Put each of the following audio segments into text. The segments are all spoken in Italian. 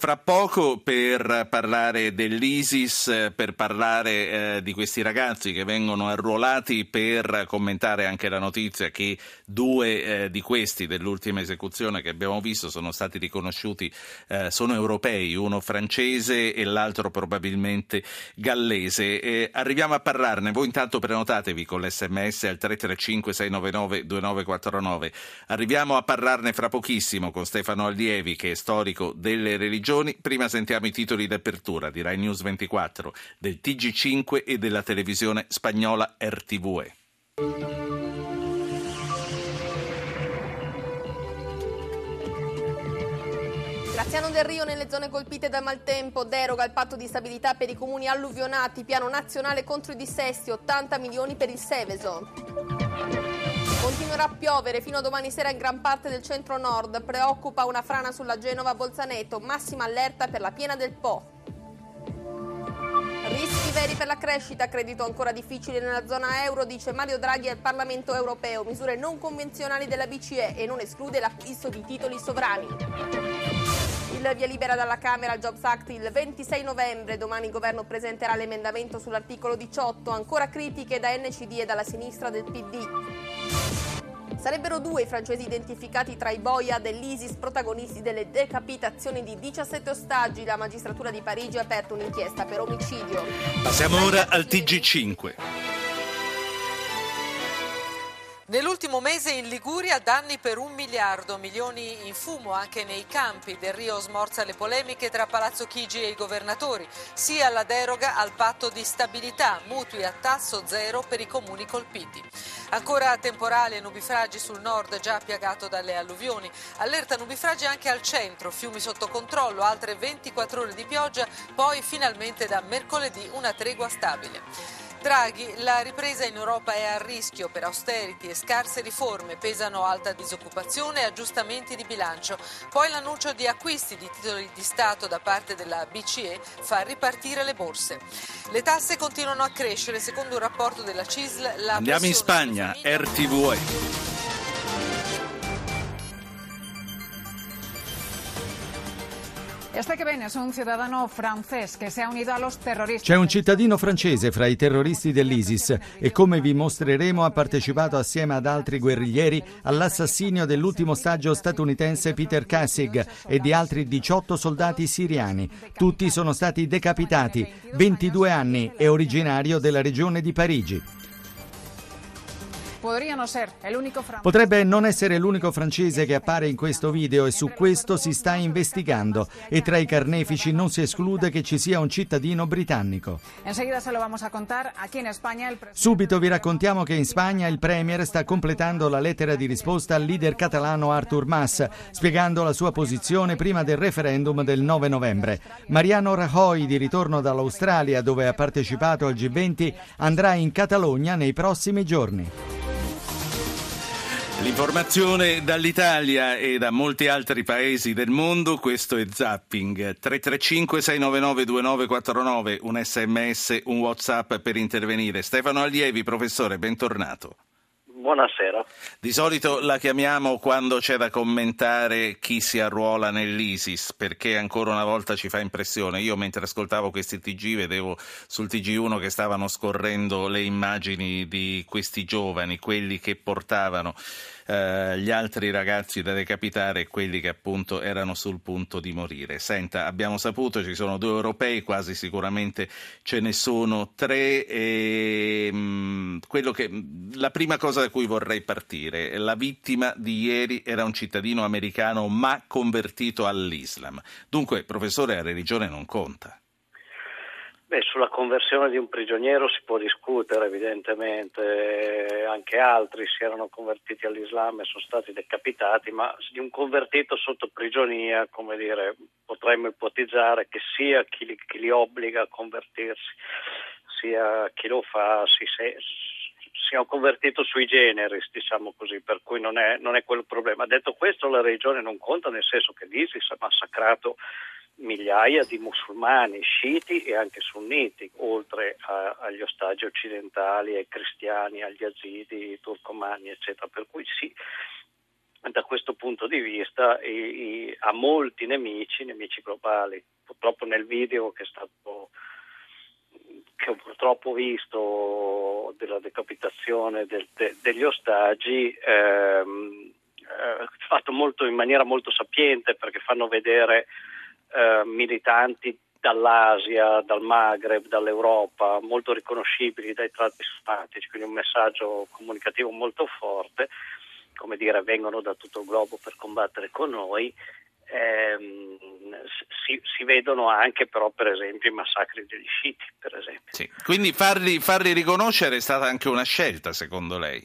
Fra poco per parlare dell'ISIS, per parlare eh, di questi ragazzi che vengono arruolati, per commentare anche la notizia che due eh, di questi dell'ultima esecuzione che abbiamo visto sono stati riconosciuti, eh, sono europei, uno francese e l'altro probabilmente gallese. arriviamo a parlarne, voi intanto prenotatevi con l'SMS al 335 699 2949. Arriviamo a parlarne fra pochissimo con Stefano Allievi che è storico delle religioni regioni. Prima sentiamo i titoli d'apertura di Rai News 24, del TG5 e della televisione spagnola RTVE. Graziano Del Rio nelle zone colpite dal maltempo, deroga il patto di stabilità per i comuni alluvionati, piano nazionale contro i dissesti, 80 milioni per il Seveso. Continuerà a piovere fino a domani sera in gran parte del centro-nord. Preoccupa una frana sulla Genova-Bolzaneto. Massima allerta per la piena del Po. Rischi veri per la crescita, credito ancora difficile nella zona euro, dice Mario Draghi al Parlamento europeo. Misure non convenzionali della BCE e non esclude l'acquisto di titoli sovrani. Il via libera dalla Camera al Jobs Act il 26 novembre. Domani il governo presenterà l'emendamento sull'articolo 18. Ancora critiche da NCD e dalla sinistra del PD. Sarebbero due i francesi identificati tra i boia dell'ISIS protagonisti delle decapitazioni di 17 ostaggi. La magistratura di Parigi ha aperto un'inchiesta per omicidio. Passiamo ora al TG5. Nell'ultimo mese in Liguria danni per un miliardo, milioni in fumo anche nei campi. Del Rio smorza le polemiche tra Palazzo Chigi e i governatori, sia la deroga al patto di stabilità, mutui a tasso zero per i comuni colpiti. Ancora temporale e nubifragi sul nord già piagato dalle alluvioni. Allerta nubifragi anche al centro, fiumi sotto controllo, altre 24 ore di pioggia, poi finalmente da mercoledì una tregua stabile. Draghi, la ripresa in Europa è a rischio per austerity e scarse riforme, pesano alta disoccupazione e aggiustamenti di bilancio. Poi l'annuncio di acquisti di titoli di Stato da parte della BCE fa ripartire le borse. Le tasse continuano a crescere, secondo un rapporto della CISL. Andiamo in Spagna, RTVE. C'è un cittadino francese fra i terroristi dell'ISIS e come vi mostreremo ha partecipato assieme ad altri guerriglieri all'assassinio dell'ultimo ostaggio statunitense Peter Kassig e di altri 18 soldati siriani. Tutti sono stati decapitati. 22 anni, è originario della regione di Parigi. Potrebbe non essere l'unico francese che appare in questo video e su questo si sta investigando e tra i carnefici non si esclude che ci sia un cittadino britannico. Subito vi raccontiamo che in Spagna il Premier sta completando la lettera di risposta al leader catalano Artur Mas, spiegando la sua posizione prima del referendum del 9 novembre. Mariano Rajoy, di ritorno dall'Australia dove ha partecipato al G20, andrà in Catalogna nei prossimi giorni. L'informazione dall'Italia e da molti altri paesi del mondo, questo è Zapping. 335 699 2949, un sms, un whatsapp per intervenire. Stefano Allievi, professore, bentornato. Buonasera. Di solito la chiamiamo quando c'è da commentare chi si arruola nell'ISIS, perché ancora una volta ci fa impressione. Io mentre ascoltavo questi TG vedevo sul TG1 che stavano scorrendo le immagini di questi giovani, quelli che portavano eh, gli altri ragazzi da decapitare e quelli che appunto erano sul punto di morire. Senta, abbiamo saputo ci sono due europei, quasi sicuramente ce ne sono tre. E, mh, mm, che, la prima cosa da cui vorrei partire, la vittima di ieri era un cittadino americano ma convertito all'Islam. Dunque, professore, la religione non conta. Beh, sulla conversione di un prigioniero si può discutere evidentemente, anche altri si erano convertiti all'Islam e sono stati decapitati, ma di un convertito sotto prigionia, come dire, potremmo ipotizzare che sia chi li, chi li obbliga a convertirsi, sia chi lo fa, si, se, sia un convertito sui generis, diciamo così, per cui non è, non è quel problema. Detto questo, la religione non conta, nel senso che l'ISIS ha massacrato migliaia di musulmani, sciiti e anche sunniti, oltre a, agli ostaggi occidentali, ai cristiani, agli azidi, ai turcomani, eccetera. Per cui sì, da questo punto di vista i, i, ha molti nemici, nemici globali. Purtroppo nel video che è stato che ho purtroppo visto della decapitazione del, de, degli ostaggi ehm, eh, fatto molto, in maniera molto sapiente perché fanno vedere eh, militanti dall'Asia, dal Maghreb, dall'Europa, molto riconoscibili dai tratti simpatici, quindi un messaggio comunicativo molto forte, come dire, vengono da tutto il globo per combattere con noi. Ehm, si, si, vedono anche però per esempio i massacri degli sciiti per esempio. Sì. quindi farli, farli riconoscere è stata anche una scelta secondo lei?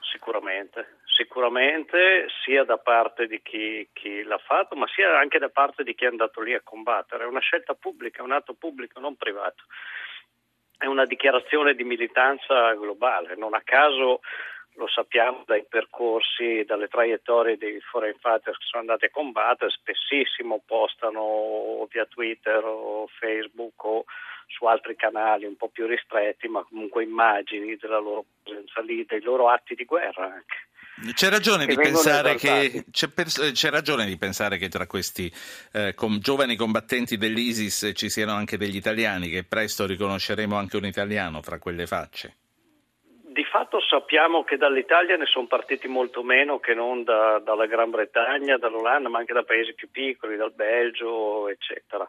Sicuramente, sicuramente sia da parte di chi, chi, l'ha fatto, ma sia anche da parte di chi è andato lì a combattere. È una scelta pubblica, è un atto pubblico, non privato. È una dichiarazione di militanza globale. Non a caso lo sappiamo dai percorsi, dalle traiettorie dei foreign fighters che sono andati a combattere, spessissimo postano via Twitter o Facebook o su altri canali un po' più ristretti, ma comunque immagini della loro presenza lì, dei loro atti di guerra anche. C'è ragione, che che, c'è, c'è ragione, di pensare che, tra questi eh, com, giovani combattenti dell'ISIS ci siano anche degli italiani, che presto riconosceremo anche un italiano fra quelle facce. Di fatto sappiamo che dall'Italia ne sono partiti molto meno che non da, dalla Gran Bretagna, dall'Olanda, ma anche da paesi più piccoli, dal Belgio, eccetera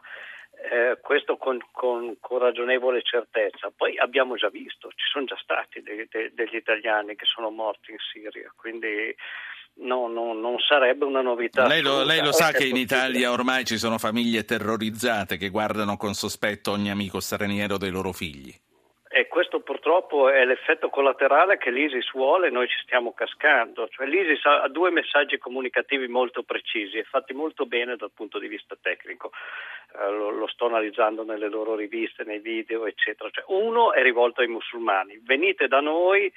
eh, questo con, con, con, ragionevole certezza. Poi abbiamo già visto, ci sono già stati dei, dei, degli italiani che sono morti in Siria, quindi no, no, non sarebbe una novità. Lei lo, lei lo sa che in Italia ormai ci sono famiglie terrorizzate che guardano con sospetto ogni amico straniero dei loro figli. E questo purtroppo è l'effetto collaterale che l'ISIS vuole e noi ci stiamo cascando. Cioè, L'ISIS ha due messaggi comunicativi molto precisi e fatti molto bene dal punto di vista tecnico. Eh, lo, lo, sto analizzando nelle loro riviste, nei video, eccetera. Cioè, uno è rivolto ai musulmani. Venite da noi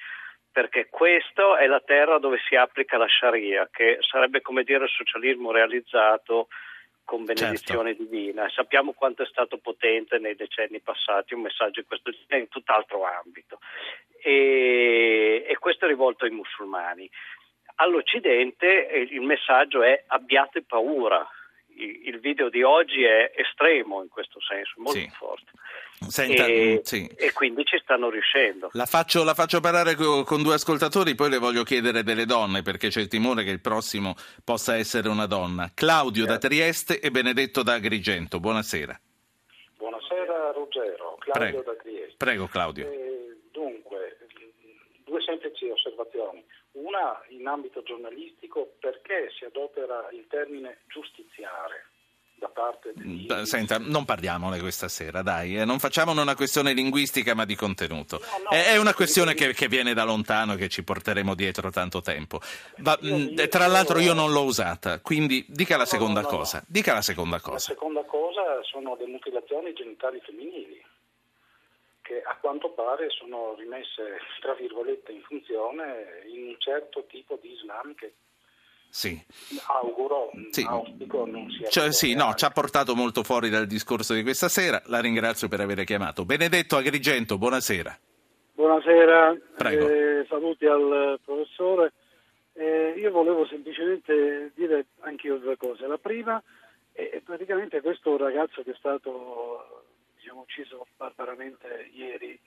perché questa è la terra dove si applica la Sharia, che sarebbe come dire il socialismo realizzato con benedizione certo. divina. Sappiamo quanto è stato potente nei decenni passati un messaggio in questo genere in tutt'altro ambito. E, e questo è rivolto ai musulmani. All'Occidente eh, il messaggio è abbiate paura. Il video di oggi è estremo in questo senso, molto sì. forte. Senta, e, mm, sì. e, quindi ci stanno riuscendo. La faccio, la faccio parlare con, con, due ascoltatori, poi le voglio chiedere delle donne perché c'è il timore che il prossimo possa essere una donna. Claudio certo. da Trieste e Benedetto da Agrigento. Buonasera. Buonasera Ruggero, Claudio Prego. da Trieste. Prego Claudio. Eh, dunque, due semplici osservazioni. Una in ambito giornalistico, perché si adopera il termine giustiziare? Parte di... Senta, non parliamone questa sera, dai, eh, non facciamone una questione linguistica ma di contenuto. No, no, è, una questione che, che, viene da lontano e che ci porteremo dietro tanto tempo. Io, mm, tra l'altro io non l'ho usata, quindi dica la seconda no, cosa. Dica la seconda cosa. La seconda cosa sono le mutilazioni genitali femminili che a quanto pare sono rimesse, tra virgolette, in funzione in un certo tipo di Islam che sì. Auguro, sì. auspico non sia cioè, sì, no, ci ha portato molto fuori dal discorso di questa sera. La ringrazio per aver chiamato. Benedetto Agrigento, buonasera. Buonasera, eh, saluti al professore. Eh, io volevo semplicemente dire anche io due cose. La prima è praticamente questo ragazzo che è stato diciamo, ucciso barbaramente ieri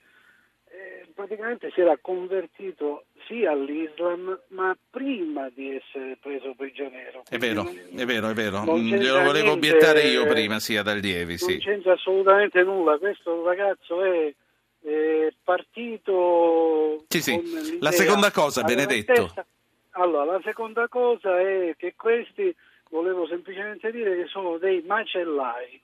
eh, praticamente si era convertito sì all'Islam, ma prima di essere preso prigioniero. È vero, è vero, è vero. Mm, glielo volevo obiettare io prima, sì, ad allievi. Non c'entra assolutamente nulla. Questo ragazzo è, è partito. Sì, sì. La seconda cosa, Benedetto. Allora, la seconda cosa è che questi, volevo semplicemente dire che sono dei macellai.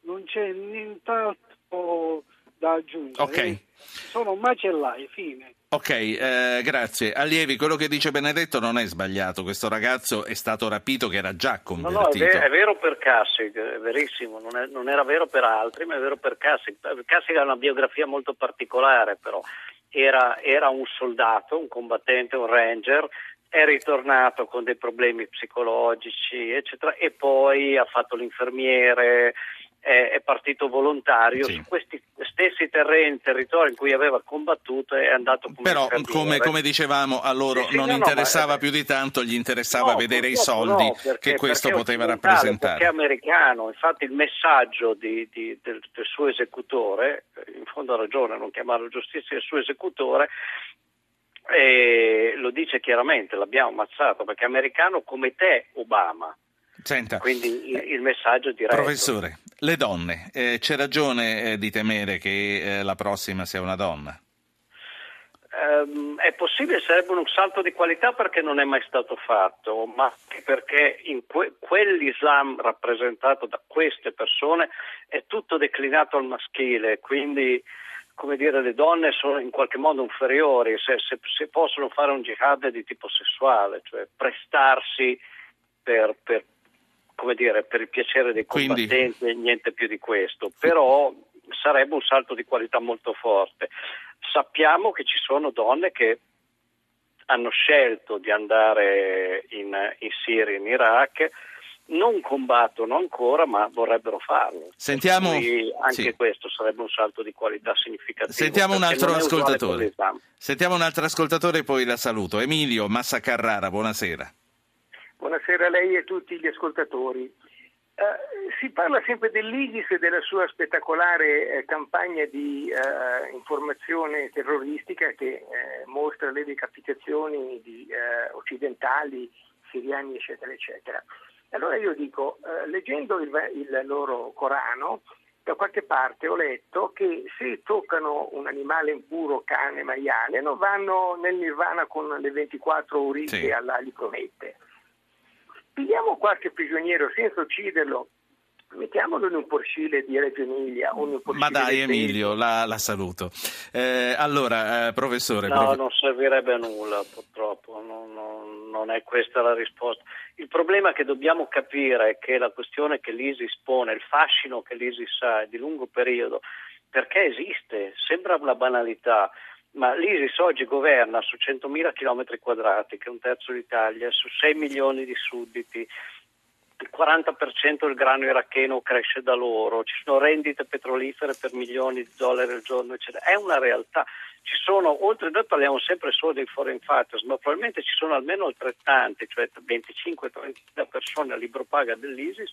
Non c'è nient'altro da aggiungere. Ok. Sono macellai, fine. Ok, eh, grazie. Allievi, quello che dice Benedetto non è sbagliato. Questo ragazzo è stato rapito che era già convertito. No, no, è, ver- è vero per Cassig, è verissimo. Non, è, non, era vero per altri, ma è vero per Cassig. Cassig ha una biografia molto particolare, però. Era, era un soldato, un combattente, un ranger, è ritornato con dei problemi psicologici, eccetera, e poi ha fatto l'infermiere, è, è partito volontario. Sì. Su questi terreni, territori in cui aveva combattuto è andato come Però, come, come, dicevamo, a loro sì, sì, non no, interessava no, più di tanto, gli interessava no, vedere i soldi perché, che questo poteva rappresentare. Perché è americano, infatti il messaggio di, di, del, del suo esecutore, in fondo ha ragione a non chiamarlo giustizia, il suo esecutore e lo dice chiaramente, l'abbiamo ammazzato perché è americano come te Obama. Senta, Quindi il, il messaggio diretto. Professore, le donne, eh, c'è ragione eh, di temere che eh, la prossima sia una donna? Um, è possibile, sarebbe un salto di qualità perché non è mai stato fatto, ma anche perché in que- quell'Islam rappresentato da queste persone è tutto declinato al maschile, quindi come dire, le donne sono in qualche modo inferiori se, se, se possono fare un jihad di tipo sessuale, cioè prestarsi per, per, dire, per il piacere dei combattenti e niente più di questo, però sarebbe un salto di qualità molto forte. Sappiamo che ci sono donne che hanno scelto di andare in, in Siria e in Iraq non combattono ancora, ma vorrebbero farlo. Sentiamo, anche sì. questo sarebbe un salto di qualità significativo. Sentiamo un altro ascoltatore. Sentiamo un altro ascoltatore e poi la saluto. Emilio Massa Carrara, buonasera. Buonasera a lei e a tutti gli ascoltatori. Uh, si parla sempre dell'ISIS e della sua spettacolare eh, campagna di uh, informazione terroristica che eh, mostra le decapitazioni di eh, occidentali, siriani, eccetera, eccetera. Allora io dico, leggendo il, il, loro Corano, da qualche parte ho letto che se toccano un animale impuro, cane, maiale, non vanno nel nirvana con le 24 urite sì. alla li promette. Pigliamo qualche prigioniero senza ucciderlo Mettiamolo in un porcile di Reggio Emilia o in un porcile Ma dai Emilio, la, la, saluto. Eh, allora, eh, professore... No, prof... non servirebbe a nulla purtroppo, non, non, non, è questa la risposta. Il problema che dobbiamo capire è che la questione che l'ISIS pone, il fascino che l'ISIS ha è di lungo periodo, perché esiste, sembra una banalità, ma l'ISIS oggi governa su 100.000 km quadrati, che è un terzo d'Italia, su 6 milioni di sudditi, il 40% del grano iracheno cresce da loro, ci sono rendite petrolifere per milioni di dollari al giorno, eccetera. È una realtà. Ci sono, oltre noi parliamo sempre solo dei foreign fighters, ma probabilmente ci sono almeno altrettanti, cioè 25-30 persone a libro paga dell'ISIS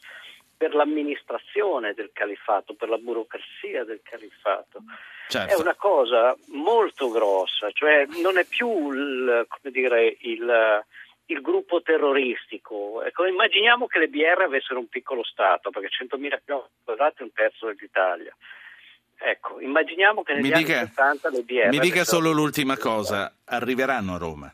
per l'amministrazione del califfato, per la burocrazia del califfato. Certo. È una cosa molto grossa, cioè non è più il, come dire, il il gruppo terroristico. Ecco, immaginiamo che le BR avessero un piccolo Stato, perché 100.000 km è un terzo dell'Italia. Ecco, immaginiamo che negli mi dica, anni 70 le BR... Mi dica solo l'ultima cosa, arriveranno a Roma?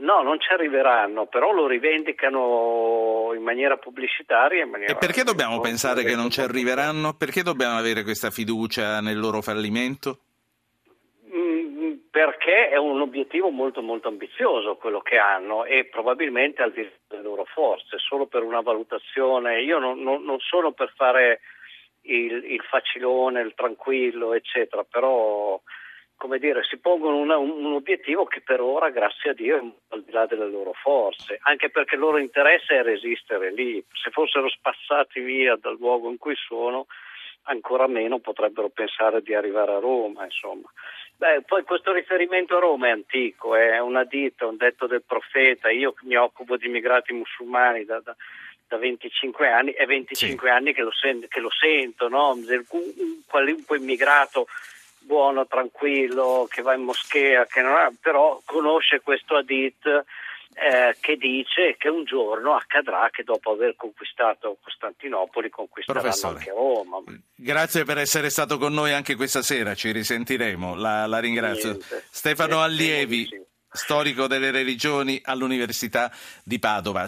No, non ci arriveranno, però lo rivendicano in maniera pubblicitaria. In maniera e perché dobbiamo pensare che non ci arriveranno? Perché dobbiamo avere questa fiducia nel loro fallimento? perché è un obiettivo molto molto ambizioso quello che hanno e probabilmente al di là delle loro forze, solo per una valutazione, io non, non, non sono per fare il, il, facilone, il tranquillo, eccetera, però come dire, si pongono una, un, obiettivo che per ora, grazie a Dio, è al di là delle loro forze, anche perché il loro interesse è resistere lì, se fossero spazzati via dal luogo in cui sono, ancora meno potrebbero pensare di arrivare a Roma, insomma. Beh, poi questo riferimento a Roma è antico, è una ditta, un detto del profeta. Io mi occupo di immigrati musulmani da, da, da 25 anni, è 25 sì. anni che lo, sen- che lo sento, no? un, un qualunque immigrato buono, tranquillo, che va in moschea, che non ha, però conosce questo hadith eh, che dice che un giorno accadrà che dopo aver conquistato Costantinopoli conquisteranno Professore, anche Roma. Grazie per essere stato con noi anche questa sera, ci risentiremo, la, la ringrazio. Niente. Stefano Allievi, storico delle religioni all'Università di Padova.